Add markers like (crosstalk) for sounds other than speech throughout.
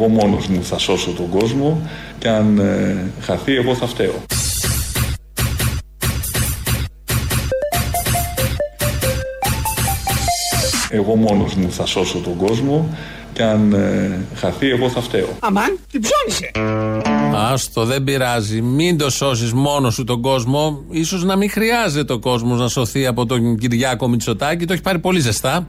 Εγώ μόνος μου θα σώσω τον κόσμο και αν ε, χαθεί εγώ θα φταίω. Εγώ μόνος μου θα σώσω τον κόσμο και αν ε, χαθεί εγώ θα φταίω. Αμάν, την ψώνισε. Άστο, δεν πειράζει. Μην το σώσεις μόνος σου τον κόσμο. σω να μην χρειάζεται ο κόσμος να σωθεί από τον Κυριάκο Μητσοτάκη. Το έχει πάρει πολύ ζεστά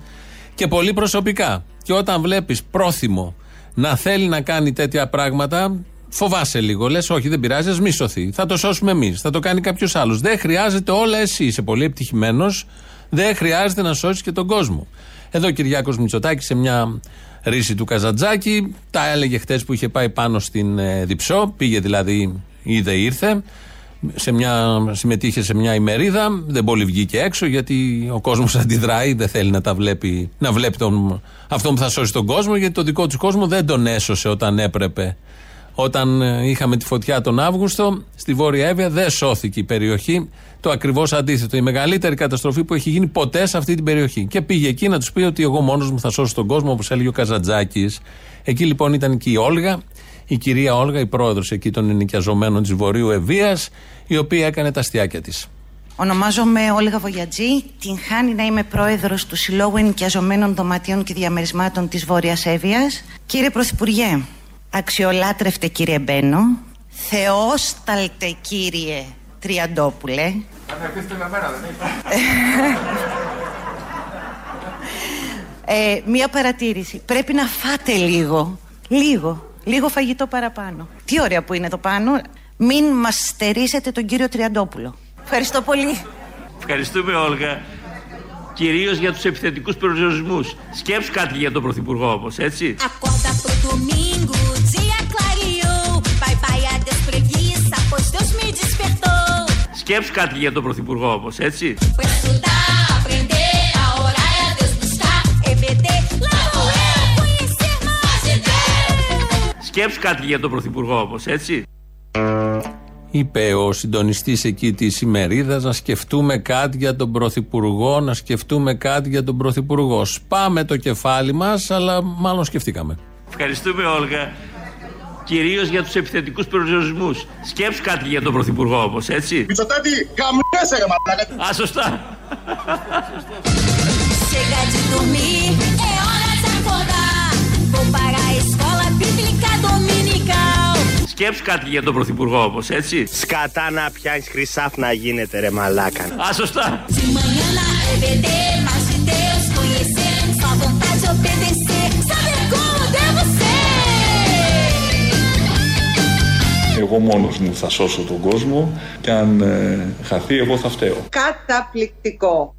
και πολύ προσωπικά. Και όταν βλέπεις πρόθυμο να θέλει να κάνει τέτοια πράγματα, φοβάσαι λίγο. Λες, όχι, δεν πειράζει, ας μη σωθεί. Θα το σώσουμε εμείς. Θα το κάνει κάποιος άλλος. Δεν χρειάζεται όλα εσύ. Είσαι πολύ επιτυχημένος. Δεν χρειάζεται να σώσεις και τον κόσμο. Εδώ ο Κυριάκος Μητσοτάκης σε μια ρίση του Καζατζάκη τα έλεγε χτες που είχε πάει πάνω στην ε, Διψό. Πήγε δηλαδή, είδε, ήρθε. Σε μια, συμμετείχε σε μια ημερίδα. Δεν πολύ βγήκε έξω γιατί ο κόσμος αντιδράει. Δεν θέλει να τα βλέπει, να βλέπει τον, αυτό που θα σώσει τον κόσμο. Γιατί το δικό τους κόσμο δεν τον έσωσε όταν έπρεπε. Όταν ε, είχαμε τη φωτιά τον Αύγουστο, στη Βόρεια Εύβοια δεν σώθηκε η περιοχή. Το ακριβώς αντίθετο. Η μεγαλύτερη καταστροφή που έχει γίνει ποτέ σε αυτή την περιοχή. Και πήγε εκεί να τους πει ότι εγώ μόνος μου θα σώσω τον κόσμο, όπως έλεγε ο Καζατζάκη. Εκεί λοιπόν ήταν και η Όλγα, η κυρία Όλγα, η πρόεδρος εκεί των ενοικιαζομένων της Βορείου Ευβοία, η οποία έκανε τα αστιάκια της. Ονομάζομαι Όλγα Βογιατζή. Την χάνει να είμαι πρόεδρος του Συλλόγου Ενοικιαζομένων Δωματίων και Διαμερισμάτων της Βόρειας Εύβοια. Κύριε Πρωθυπουργέ, Αξιολάτρευτε κύριε Μπένο, Θεόσταλτε κύριε Τριαντόπουλε. ε, μία παρατήρηση. Πρέπει να φάτε λίγο, λίγο, λίγο φαγητό παραπάνω. Τι ωραία που είναι εδώ πάνω. Μην μας στερήσετε τον κύριο Τριαντόπουλο. Ευχαριστώ πολύ. Ευχαριστούμε Όλγα. Κυρίως για τους επιθετικούς περιορισμούς. Σκέψου κάτι για τον Πρωθυπουργό όμως, έτσι. Σκέψου κάτι για τον Πρωθυπουργό όμως, έτσι. Σκέψου κάτι για τον Πρωθυπουργό όμως, έτσι; Είπε ο συντονιστής εκεί της ημερίδας να σκεφτούμε κάτι για τον Πρωθυπουργό, να σκεφτούμε κάτι για τον Πρωθυπουργό. Σπάμε το κεφάλι μας, αλλά μάλλον σκεφτήκαμε. Ευχαριστούμε, Όλγα κυρίως για τους επιθετικούς περιορισμού. Σκέψου κάτι για τον Πρωθυπουργό όμως, έτσι; Μητσοτάτη, γαμνέσαι, ρε μαλάκα. Α, σωστά. Σκέψου κάτι για τον Πρωθυπουργό όμως, έτσι. Σκατά να πιάνεις χρυσάφ να γίνεται ρε μαλάκα. Α, σωστά. Εγώ μόνος μου θα σώσω τον κόσμο και αν ε, χαθεί εγώ θα φταίω. Καταπληκτικό.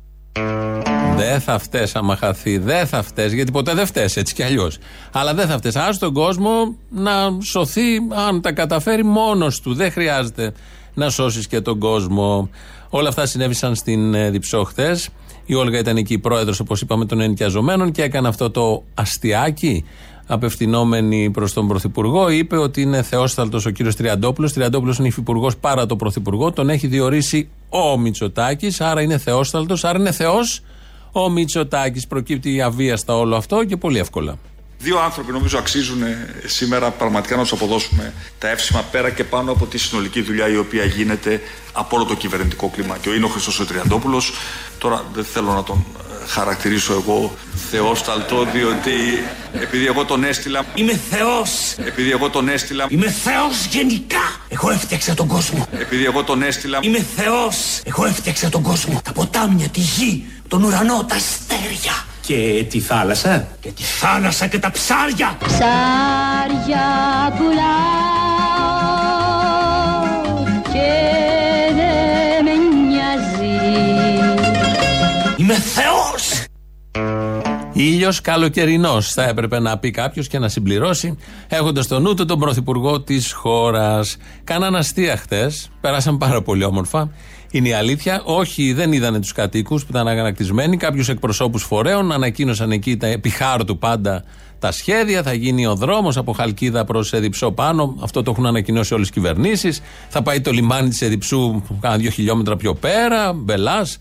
Δεν θα φταίει άμα χαθεί. Δεν θα φταίει, γιατί ποτέ δεν φταίει έτσι κι αλλιώς. Αλλά δεν θα φταίει. Α τον κόσμο να σωθεί, αν τα καταφέρει μόνος του. Δεν χρειάζεται να σώσεις και τον κόσμο. Όλα αυτά συνέβησαν στην ε, Διψό χθες. Η Όλγα ήταν εκεί πρόεδρος, όπως είπαμε, των ενοικιαζομένων και έκανε αυτό το αστιάκι απευθυνόμενη προς τον Πρωθυπουργό, είπε ότι είναι θεόσταλτος ο κύριος Τριαντόπουλος. Τριαντόπουλος είναι υφυπουργός παρά τον Πρωθυπουργό. Τον έχει διορίσει ο Μητσοτάκης, άρα είναι θεόσταλτος, άρα είναι θεός ο Μητσοτάκης. Προκύπτει αβίαστα όλο αυτό και πολύ εύκολα. Δύο άνθρωποι νομίζω αξίζουν σήμερα πραγματικά να τους αποδώσουμε τα εύσημα πέρα και πάνω από τη συνολική δουλειά η οποία γίνεται από όλο το κυβερνητικό κλίμα. Και είναι ο Χριστός ο Τριαντόπουλος. Τώρα δεν θέλω να τον χαρακτηρίσω εγώ θεόσταλτο διότι επειδή εγώ τον έστειλα Είμαι θεός. Επειδή εγώ τον έστειλα Είμαι θεός γενικά. Εγώ έφτιαξα τον κόσμο. Επειδή εγώ τον έστειλα Είμαι θεός. Εγώ έφτιαξα τον κόσμο. Τα ποτάμια, τη γη, τον ουρανό, τα αστέρια. Και τη θάλασσα. Και τη θάλασσα και τα ψάρια. Ψάρια πουλάω Είμαι Θεός! Ήλιος καλοκαιρινός, θα έπρεπε να πει κάποιος και να συμπληρώσει, έχοντας στο νου του τον πρωθυπουργό της χώρας. Κάναν αστεία χτες, πέρασαν πάρα πολύ όμορφα. Είναι η αλήθεια. Όχι, δεν είδανε τους κατοίκους που ήταν αγανακτισμένοι. Κάποιους εκπροσώπους φορέων ανακοίνωσαν εκεί τα του πάντα τα σχέδια. Θα γίνει ο δρόμος από Χαλκίδα προς Εδιψό πάνω. Αυτό το έχουν ανακοινώσει όλες οι κυβερνήσεις. Θα πάει το λιμάνι της Εδιψού, κάνα δύο χιλιόμετρα πιο πέρα. Μπελάς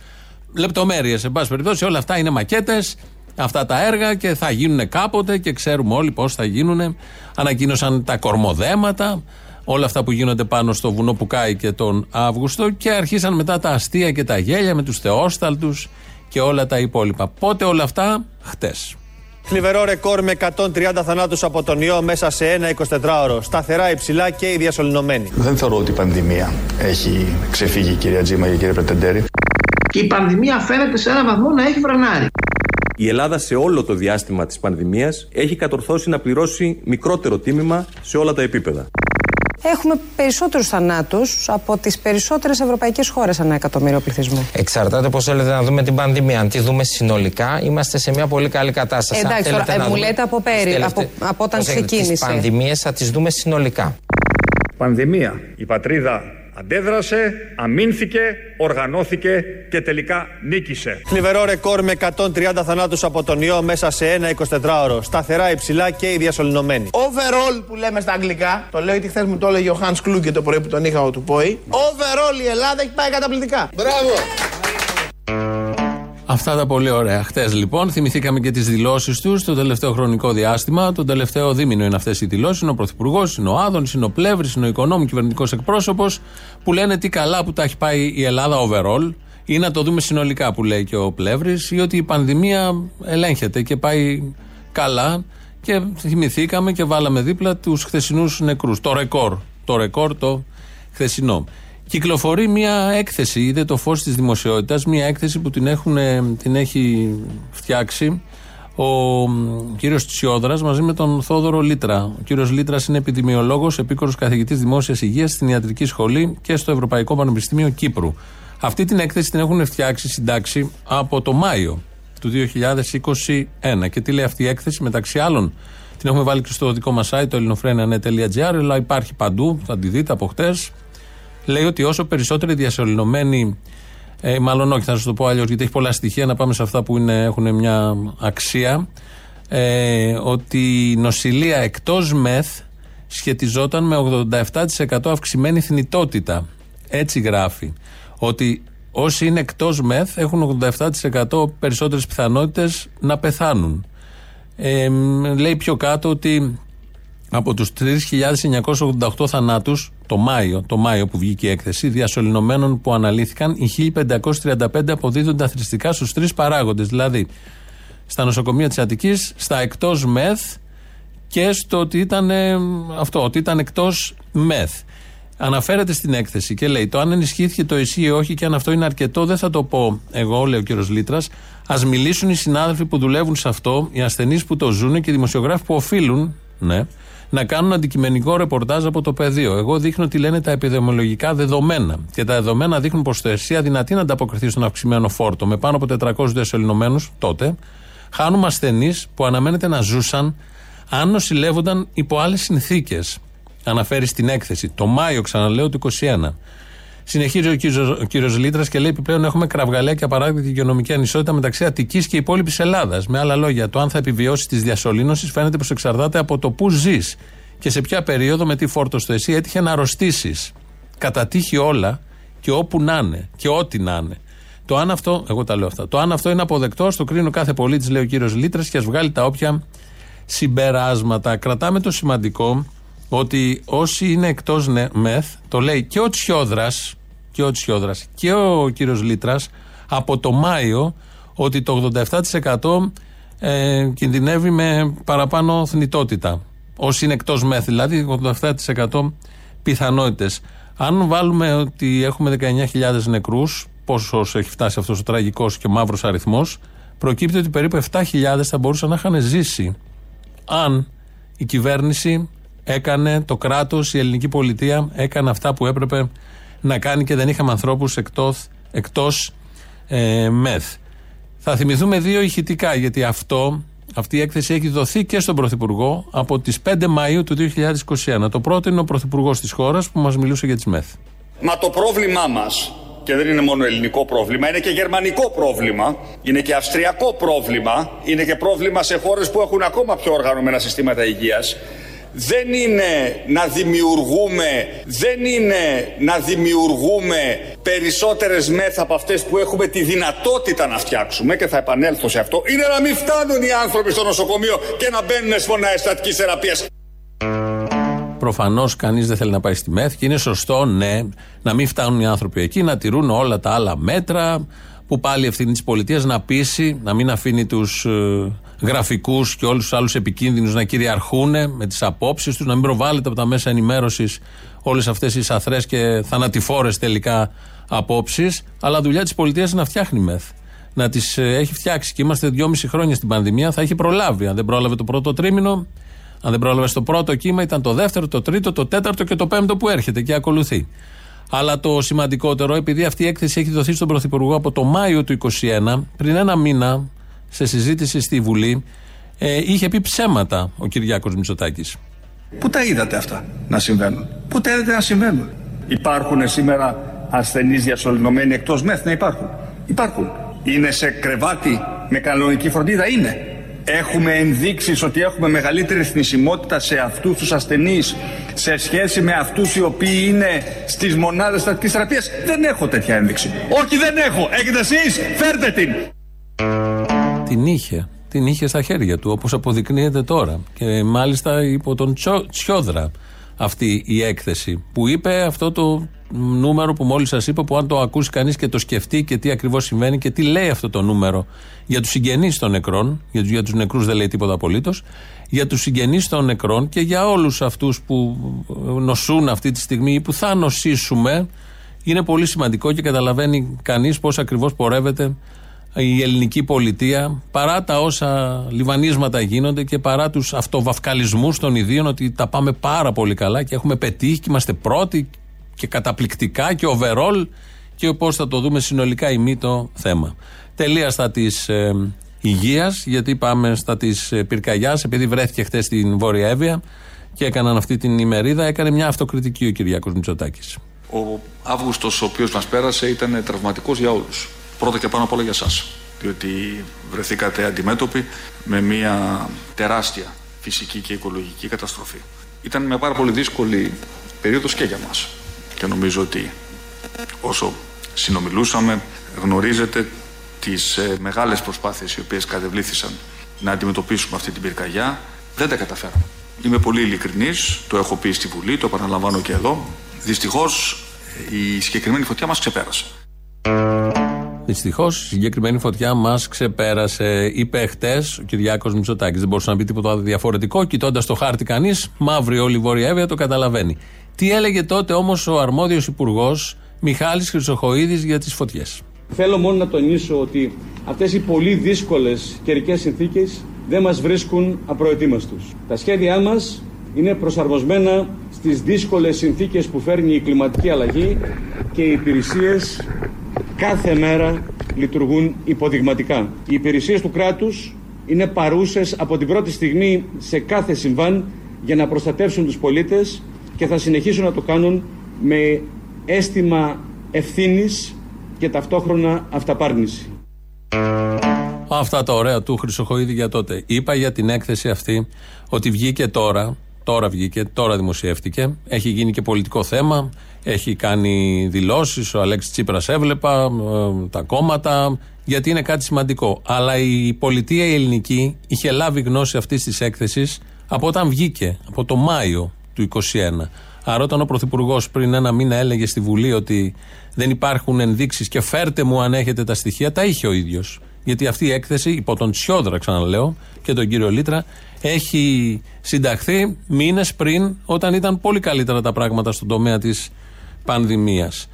λεπτομέρειες. Εν πάση περιπτώσει, όλα αυτά είναι μακέτες. Αυτά τα έργα και θα γίνουν κάποτε και ξέρουμε όλοι πώς θα γίνουν. Ανακοίνωσαν τα κορμοδέματα, όλα αυτά που γίνονται πάνω στο βουνό που κάει και τον Αύγουστο και αρχίσαν μετά τα αστεία και τα γέλια με τους θεόσταλτους και όλα τα υπόλοιπα. Πότε όλα αυτά, χτες. Θλιβερό ρεκόρ με 130 θανάτους από τον ιό μέσα σε ένα 24ωρο. Σταθερά υψηλά και οι διασωληνωμένοι. Δεν θεωρώ ότι η πανδημία έχει ξεφύγει, κυρία Τζίμα και κύριε Πρετεντέρη. Και η πανδημία φαίνεται σε έναν βαθμό να έχει φρενάρει. Η Ελλάδα σε όλο το διάστημα της πανδημίας έχει κατορθώσει να πληρώσει μικρότερο τίμημα σε όλα τα επίπεδα. Έχουμε περισσότερους θανάτους από τις περισσότερες ευρωπαϊκές χώρες ανά εκατομμύριο πληθυσμού. Εξαρτάται πώς θέλετε να δούμε την πανδημία. Αν τη δούμε συνολικά, είμαστε σε μια πολύ καλή κατάσταση. Εντάξει, τώρα, ε, μου λέτε από πέρι, από, από όταν ξεκίνησε. Τις πανδημίες θα τις δούμε συνολικά. Πανδημία. Η πατρίδα Αντέδρασε, αμήνθηκε, οργανώθηκε και τελικά νίκησε. Θλιβερό ρεκόρ με 130 θανάτους από τον ιό μέσα σε ένα 24ωρο. Σταθερά υψηλά και οι διασωληνωμένοι. Overall που λέμε στα αγγλικά, το λέω γιατί χθες μου το έλεγε ο Hans Kluge το πρωί που τον είχα του ΠΟΗ. Overall η Ελλάδα έχει πάει καταπληκτικά. Μπράβο! Αυτά τα πολύ ωραία. Χτε λοιπόν θυμηθήκαμε και τις δηλώσεις τους το τελευταίο χρονικό διάστημα. Το τελευταίο δίμηνο είναι αυτές οι δηλώσεις. Είναι ο Πρωθυπουργός, είναι ο Άδων, είναι ο Πλεύρης, είναι ο οικονόμου κυβερνητικός εκπρόσωπος που λένε τι καλά που τα έχει πάει η Ελλάδα overall ή να το δούμε συνολικά που λέει και ο Πλεύρης ή ότι η πανδημία ελέγχεται και πάει καλά. Και θυμηθήκαμε και βάλαμε δίπλα τους χθεσινούς νεκρούς. Το ρεκόρ. Το ρεκόρ το χθεσινό. Κυκλοφορεί μια έκθεση, είδε το φως της δημοσιότητας, μια έκθεση που την, έχουν, την έχει φτιάξει ο κύριος Τσιόδρας μαζί με τον Θόδωρο Λίτρα. Ο κύριος Λίτρας είναι επιδημιολόγος, επίκορος καθηγητής δημόσιας υγείας στην Ιατρική Σχολή και στο Ευρωπαϊκό Πανεπιστήμιο Κύπρου. Αυτή την έκθεση την έχουν φτιάξει, συντάξει από το Μάιο του 2021. Και τι λέει αυτή η έκθεση, μεταξύ άλλων, την έχουμε βάλει και στο δικό μας site, το ελληνοφρένια.gr, αλλά υπάρχει παντού, θα τη δείτε από χτες λέει ότι όσο περισσότεροι διασωληνωμένοι, ε, μάλλον όχι, θα σας το πω αλλιώς, γιατί έχει πολλά στοιχεία, να πάμε σε αυτά που είναι, έχουν μια αξία. Ε, ότι η νοσηλεία εκτός μεθ σχετιζόταν με 87% αυξημένη θνητότητα. Έτσι γράφει. Ότι όσοι είναι εκτός μεθ έχουν 87% περισσότερες πιθανότητες να πεθάνουν. Ε, λέει πιο κάτω ότι από τους 3.988 θανάτους το Μάιο, το Μάιο που βγήκε η έκθεση διασωληνωμένων που αναλύθηκαν οι 1.535 αποδίδονται αθρηστικά στους τρεις παράγοντες δηλαδή στα νοσοκομεία της Αττικής, στα εκτός ΜΕΘ και στο ότι ήταν αυτό, ότι ήταν εκτός ΜΕΘ. Αναφέρεται στην έκθεση και λέει: Το αν ενισχύθηκε το ΕΣΥ ή όχι και αν αυτό είναι αρκετό, δεν θα το πω εγώ, λέει ο κύριος Λίτρας. Α μιλήσουν οι συνάδελφοι που δουλεύουν σε αυτό, οι ασθενείς που το ζουν και οι δημοσιογράφοι που οφείλουν ναι, να κάνουν αντικειμενικό ρεπορτάζ από το πεδίο. Εγώ δείχνω τι λένε τα επιδημιολογικά δεδομένα. Και τα δεδομένα δείχνουν πως το ΕΣΥ αδυνατεί να ανταποκριθεί στον αυξημένο φόρτο. Με πάνω από 400 διασωληνωμένους τότε, χάνουμε ασθενείς που αναμένεται να ζούσαν αν νοσηλεύονταν υπό άλλες συνθήκες. Αναφέρει στην έκθεση. Το Μάιο, ξαναλέω, του 21. Συνεχίζει ο κύριος κύριος Λίτρας και λέει: Επιπλέον έχουμε κραυγαλαία και απαράδεκτη υγειονομική ανισότητα μεταξύ Αττικής και υπόλοιπης Ελλάδας. Με άλλα λόγια, το αν θα επιβιώσει της διασωλήνωσης φαίνεται πως εξαρτάται από το πού ζεις και σε ποια περίοδο με τι φόρτο στο εσύ έτυχε να αρρωστήσεις. Κατά τύχη όλα και όπου να είναι και ό,τι να είναι. Το αν αυτό, εγώ τα λέω αυτά, το αν αυτό είναι αποδεκτό, το κρίνει ο κάθε πολίτης, λέει ο κύριος Λύτρας, και ας βγάλει τα όποια συμπεράσματα. Κρατάμε το σημαντικό ότι όσοι είναι εκτός ΜΕΘ, το λέει και ο Τσιόδρας και ο Τσιόδρας και ο κύριος Λύτρας από το Μάιο ότι το 87% ε, κινδυνεύει με παραπάνω θνητότητα. Όσοι είναι εκτός ΜΕΘ, δηλαδή 87% πιθανότητες. Αν βάλουμε ότι έχουμε 19.000 νεκρούς, πόσος έχει φτάσει αυτός ο τραγικός και μαύρος αριθμός, προκύπτει ότι περίπου 7.000 θα μπορούσαν να είχαν ζήσει αν η κυβέρνηση έκανε, το κράτος, η ελληνική πολιτεία έκανε αυτά που έπρεπε να κάνει και δεν είχαμε ανθρώπους εκτός ε, μεθ. Θα θυμηθούμε δύο ηχητικά, γιατί αυτό, αυτή η έκθεση έχει δοθεί και στον Πρωθυπουργό από τις 5 Μαου του 2021. Το πρώτο είναι ο Πρωθυπουργός της χώρας που μας μιλούσε για τις ΜΕΘ. Μα το πρόβλημά μας, και δεν είναι μόνο ελληνικό πρόβλημα, είναι και γερμανικό πρόβλημα, είναι και αυστριακό πρόβλημα, είναι και πρόβλημα σε χώρες που έχουν ακόμα πιο οργανωμένα συστήματα υγείας. Δεν είναι να δημιουργούμε, δεν είναι να δημιουργούμε περισσότερες μεθ από αυτές που έχουμε τη δυνατότητα να φτιάξουμε και θα επανέλθω σε αυτό, είναι να μην φτάνουν οι άνθρωποι στο νοσοκομείο και να μπαίνουν σε φωνάες στατικής θεραπείας. Προφανώς κανείς δεν θέλει να πάει στη ΜΕΘ και είναι σωστό, ναι, να μην φτάνουν οι άνθρωποι εκεί, να τηρούν όλα τα άλλα μέτρα που πάλι ευθύνη της πολιτείας να πείσει, να μην αφήνει τους ε, γραφικούς και όλους τους άλλους επικίνδυνους να κυριαρχούν με τις απόψεις τους, να μην προβάλλεται από τα μέσα ενημέρωσης όλες αυτές οι σαθρέ και θανατηφόρες τελικά απόψεις. Αλλά δουλειά της πολιτείας είναι να φτιάχνει ΜΕΘ. Να τις ε, έχει φτιάξει. Και είμαστε δυόμιση χρόνια στην πανδημία, θα έχει προλάβει. Αν δεν πρόλαβε το πρώτο τρίμηνο, αν δεν πρόλαβε στο πρώτο κύμα, ήταν το δεύτερο, το τρίτο, το τέταρτο και το πέμπτο που έρχεται και ακολουθεί. Αλλά το σημαντικότερο, επειδή αυτή η έκθεση έχει δοθεί στον Πρωθυπουργό από το Μάιο του 2021, πριν ένα μήνα, σε συζήτηση στη Βουλή, ε, είχε πει ψέματα ο Κυριάκος Μητσοτάκης. Πού τα είδατε αυτά να συμβαίνουν, Πού τα είδατε να συμβαίνουν; Υπάρχουν σήμερα ασθενείς διασωληνωμένοι εκτός ΜΕΘ να υπάρχουν; Υπάρχουν. Είναι σε κρεβάτι με κανονική φροντίδα, είναι. Έχουμε ενδείξεις ότι έχουμε μεγαλύτερη θνησιμότητα σε αυτούς τους ασθενείς σε σχέση με αυτούς οι οποίοι είναι στις μονάδες στατικής θεραπείας; Δεν έχω τέτοια ένδειξη. Όχι δεν έχω. Έχετε εσείς. Φέρτε την. Την είχε. Την είχε στα χέρια του όπως αποδεικνύεται τώρα. Και μάλιστα υπό τον Τσιόδρα αυτή η έκθεση που είπε αυτό το νούμερο που μόλις σας είπα, που αν το ακούσει κανείς και το σκεφτεί και τι ακριβώς συμβαίνει και τι λέει αυτό το νούμερο για τους συγγενείς των νεκρών, για τους για τους νεκρούς δεν λέει τίποτα απολύτως, για τους συγγενείς των νεκρών και για όλους αυτούς που νοσούν αυτή τη στιγμή ή που θα νοσήσουμε, είναι πολύ σημαντικό και καταλαβαίνει κανείς πώς ακριβώς πορεύεται η ελληνική πολιτεία παρά τα όσα λιβανίσματα γίνονται και παρά τους αυτοβαυκαλισμούς των ιδίων ότι τα πάμε πάρα πολύ καλά και έχουμε πετύχει και είμαστε πρώτοι και καταπληκτικά και overall και πώς θα το δούμε συνολικά η το θέμα. Τελεία στα της ε, υγείας, γιατί πάμε στα της ε, πυρκαγιάς, επειδή βρέθηκε χθες στην Βόρεια Εύβοια και έκαναν αυτή την ημερίδα, έκανε μια αυτοκριτική ο Κυριάκος Μητσοτάκης. Ο Αύγουστος, ο οποίος μας πέρασε, ήταν τραυματικός για όλους. Πρώτα και πάνω απ' όλα για εσά. Διότι βρεθήκατε αντιμέτωποι με μια τεράστια φυσική και οικολογική καταστροφή. Ήταν μια πάρα πολύ δύσκολη περίοδος και για μας και νομίζω ότι όσο συνομιλούσαμε γνωρίζετε τις ε, μεγάλες προσπάθειες οι οποίες κατεβλήθησαν να αντιμετωπίσουμε αυτή την πυρκαγιά δεν τα καταφέραμε. Είμαι πολύ ειλικρινής, το έχω πει στη Βουλή, το επαναλαμβάνω και εδώ. Δυστυχώς η συγκεκριμένη φωτιά μας ξεπέρασε. Δυστυχώς, η συγκεκριμένη φωτιά μας ξεπέρασε. Είπε χτες ο Κυριάκος Μητσοτάκης. Δεν μπορούσε να πει τίποτα διαφορετικό. Κοιτώντας το χάρτη, κανείς, μαύρη όλη η Βόρεια Εύβοια το καταλαβαίνει. Τι έλεγε τότε όμως ο αρμόδιος υπουργός Μιχάλης Χρυσοχοίδης για τις φωτιές; Θέλω μόνο να τονίσω ότι αυτές οι πολύ δύσκολες καιρικές συνθήκες δεν μας βρίσκουν απροετοίμαστους. Τα σχέδιά μας είναι προσαρμοσμένα στις δύσκολες συνθήκες που φέρνει η κλιματική αλλαγή και οι υπηρεσίες κάθε μέρα λειτουργούν υποδειγματικά. Οι υπηρεσίες του κράτους είναι παρούσες από την πρώτη στιγμή σε κάθε συμβάν για να προστατεύσουν τους πολίτες και θα συνεχίσουν να το κάνουν με αίσθημα ευθύνης και ταυτόχρονα αυταπάρνηση. Αυτά τα ωραία του Χρυσοχοίδη για τότε. Είπα για την έκθεση αυτή ότι βγήκε τώρα, τώρα βγήκε, τώρα δημοσιεύτηκε. Έχει γίνει και πολιτικό θέμα. Έχει κάνει δηλώσεις. Ο Αλέξης Τσίπρας έβλεπα, ε, τα κόμματα, γιατί είναι κάτι σημαντικό. Αλλά η πολιτεία η ελληνική είχε λάβει γνώση αυτής της έκθεσης από όταν βγήκε, από το Μάιο του 2021. Άρα, όταν ο Πρωθυπουργός πριν ένα μήνα έλεγε στη Βουλή ότι δεν υπάρχουν ενδείξεις και φέρτε μου αν έχετε τα στοιχεία, τα είχε ο ίδιος. Γιατί αυτή η έκθεση, υπό τον Τσιόδρα, ξαναλέω, και τον κύριο Λίτρα, έχει συνταχθεί μήνες πριν, όταν ήταν πολύ καλύτερα τα πράγματα στον τομέα της πανδημίας.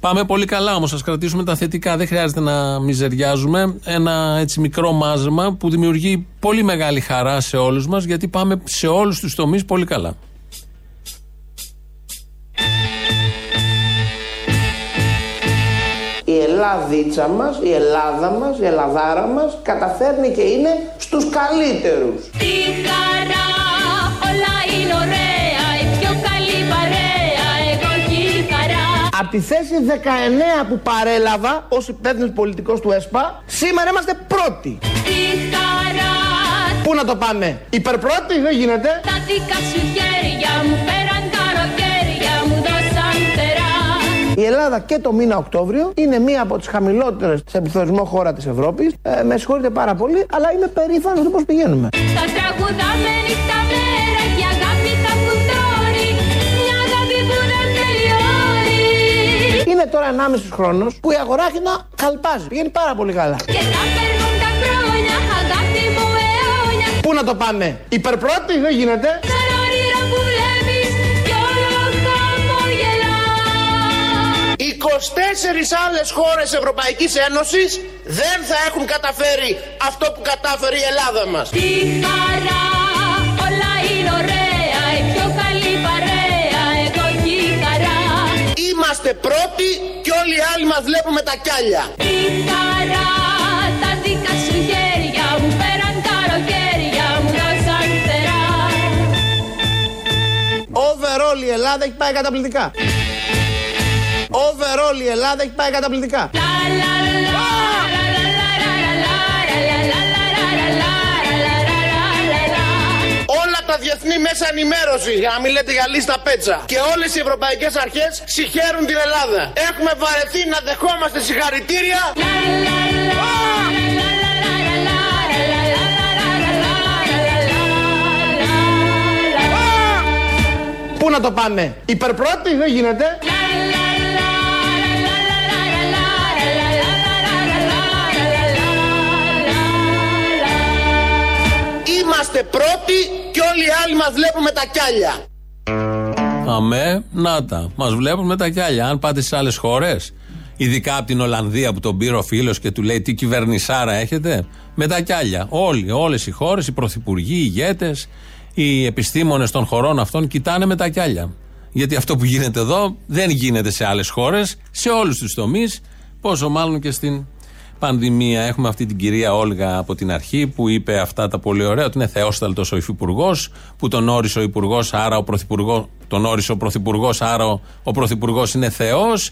Πάμε πολύ καλά όμως, ας κρατήσουμε τα θετικά. Δεν χρειάζεται να μιζεριάζουμε. Ένα έτσι μικρό μάζεμα που δημιουργεί πολύ μεγάλη χαρά σε όλους μας, γιατί πάμε σε όλους τους τομείς πολύ καλά. Ελλάδίτσα μας, η Ελλάδα μας, η Ελλαδάρα μας καταφέρνει και είναι στους καλύτερους. Τι χαρά, όλα είναι ωραία, η πιο καλή παρέα, εγώ και η χαρά. Από τη θέση 19 που παρέλαβα ως υπεύθυνος πολιτικός του ΕΣΠΑ, σήμερα είμαστε πρώτοι. Τι χαρά, Πού να να το πάμε. Υπερπρώτη δεν γίνεται. Τα δικά σου χέρια μου πέραν καλοκαίρια μου δώσαν φτερά Η Ελλάδα και το μήνα Οκτώβριο είναι μία από τις χαμηλότερες σε πληθωρισμό χώρα της Ευρώπης. Ε, με συγχωρείτε πάρα πολύ, αλλά είμαι περήφανος του πώς πηγαίνουμε. Τα τραγουδάμε νύχτα μέρα και αγάπη θα φουντώνει Μια αγάπη που δεν τελειώνει Είναι τώρα 1,5 χρόνος που η αγοράχηνα καλπάζει. Πηγαίνει πάρα πολύ καλά. Και θα περνούν τα χρόνια αγάπη μου αιώνια Πού να το πάμε, υπερπρώτη δεν γίνεται. Άλλες χώρες Ευρωπαϊκής Ένωσης δεν θα έχουν καταφέρει αυτό που κατάφερε η Ελλάδα μας. Τι χαρά όλα είναι ωραία η πιο καλή παρέα εγώ και η χαρά Είμαστε πρώτοι και όλοι οι άλλοι μας βλέπουμε τα κιάλια. Τι χαρά τα δικά σου χέρια μου πέραν καλοκαίρια μου δώσαν φτερά Overall η Ελλάδα έχει πάει καταπληκτικά. Overall η Ελλάδα έχει πάει καταπληκτικά. Όλα τα διεθνή μέσα ενημέρωση, για να μην λέτε για λίστα πέτσα, και όλες οι ευρωπαϊκές αρχές συγχαίρουν την Ελλάδα. Έχουμε βαρεθεί να δεχόμαστε συγχαρητήρια. Πού να το πάμε, υπερπρώτη δεν γίνεται. Είμαστε πρώτοι και όλοι οι άλλοι μας βλέπουμε τα κιάλια. Αμέ, να τα. Μας βλέπουν με τα κιάλια. Αν πάτε στις άλλες χώρες, ειδικά από την Ολλανδία που τον πήρε ο φίλος και του λέει τι κυβερνησάρα έχετε, με τα κιάλια. Όλοι, όλες οι χώρες, οι πρωθυπουργοί, οι ηγέτες, οι επιστήμονες των χωρών αυτών κοιτάνε με τα κιάλια. Γιατί αυτό που γίνεται εδώ δεν γίνεται σε άλλες χώρες, σε όλους τους τομείς, πόσο μάλλον και στην πανδημία. Έχουμε αυτή την κυρία Όλγα από την αρχή που είπε αυτά τα πολύ ωραία, ότι είναι θεόσταλτος ο υφυπουργός, που τον όρισε ο υπουργός, άρα ο πρωθυπουργό, τον όρισε ο πρωθυπουργός, άρα ο, ο πρωθυπουργός είναι θεός.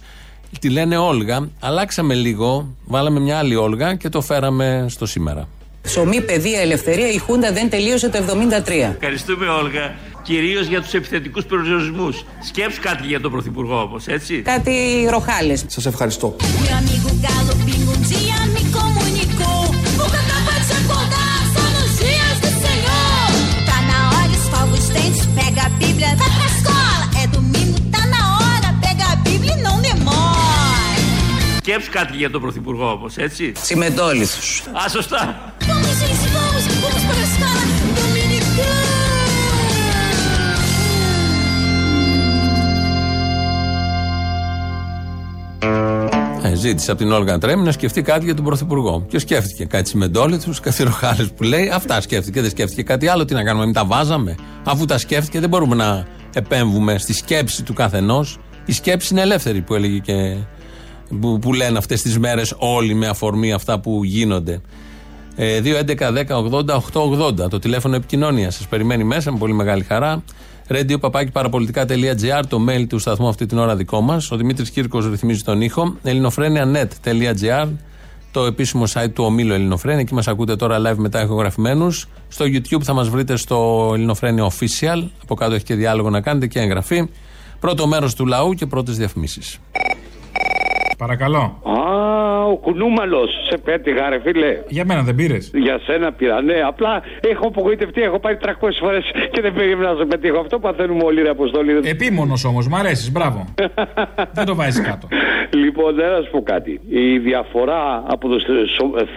Τη λένε Όλγα. Αλλάξαμε λίγο, βάλαμε μια άλλη Όλγα και το φέραμε στο σήμερα. Ψωμί, παιδεία, ελευθερία, η Χούντα δεν τελείωσε το 73. Ευχαριστούμε Όλγα. Κυρίως για τους επιθετικούς περιορισμού. Σκέψου κάτι για τον Πρωθυπουργό όμως, έτσι. Κάτι ροχάλες. Σας ευχαριστώ. Meu amigo Galo Pingo um dia me comunicou Nunca capaz de acordar só nos dias do Senhor Tá na hora, escova os dentes, pega a Bíblia, vai pra escola É domingo, tá na hora, pega a Bíblia e não demora Σκέψου κάτι για τον Πρωθυπουργό όμως, έτσι. Τσιμεντόλιθους. Α, σωστά. Ε, ζήτησε από την Όλγα Τρέμι να σκεφτεί κάτι για τον Πρωθυπουργό. Και σκέφτηκε κάτι τσιμεντόλιθου, κάτι ροχάλε που λέει. Αυτά σκέφτηκε. Δεν σκέφτηκε κάτι άλλο. Τι να κάνουμε, μην τα βάζαμε. Αφού τα σκέφτηκε, δεν μπορούμε να επέμβουμε στη σκέψη του καθενός. Η σκέψη είναι ελεύθερη που έλεγε και. που, που λένε αυτές τις μέρες όλοι με αφορμή αυτά που γίνονται. Ε, 2.11.10.80.880 το τηλέφωνο επικοινωνίας. Σας περιμένει μέσα με πολύ μεγάλη χαρά. Radio παραπολιτικά.gr το mail του σταθμού αυτή την ώρα δικό μας. Ο Δημήτρης Κύρκος ρυθμίζει τον ήχο. ελληνοφρένια.net.gr το επίσημο site του ομίλου Ελληνοφρένια. Εκεί μας ακούτε τώρα live μετά ηχογραφημένους. Στο YouTube θα μας βρείτε στο Ελληνοφρένια Official. Από κάτω έχει και διάλογο να κάνετε και εγγραφή. Πρώτο μέρος του λαού και πρώτες διαφημίσεις. Παρακαλώ. Α, ο κουνούμαλος. Σε πέτυχα, ρε φίλε. Για μένα δεν πήρες. Για σένα πήρα, ναι. Απλά έχω απογοητευτεί. Έχω πάει 300 φορές και δεν περίμενα να σε πετύχω. Αυτό παθαίνουμε όλοι, ρε Αποστόλη. Επίμονος όμως, μ' αρέσεις, μπράβο. (laughs) δεν το βάζεις κάτω. Λοιπόν, δεν να σου πω κάτι. Η διαφορά από του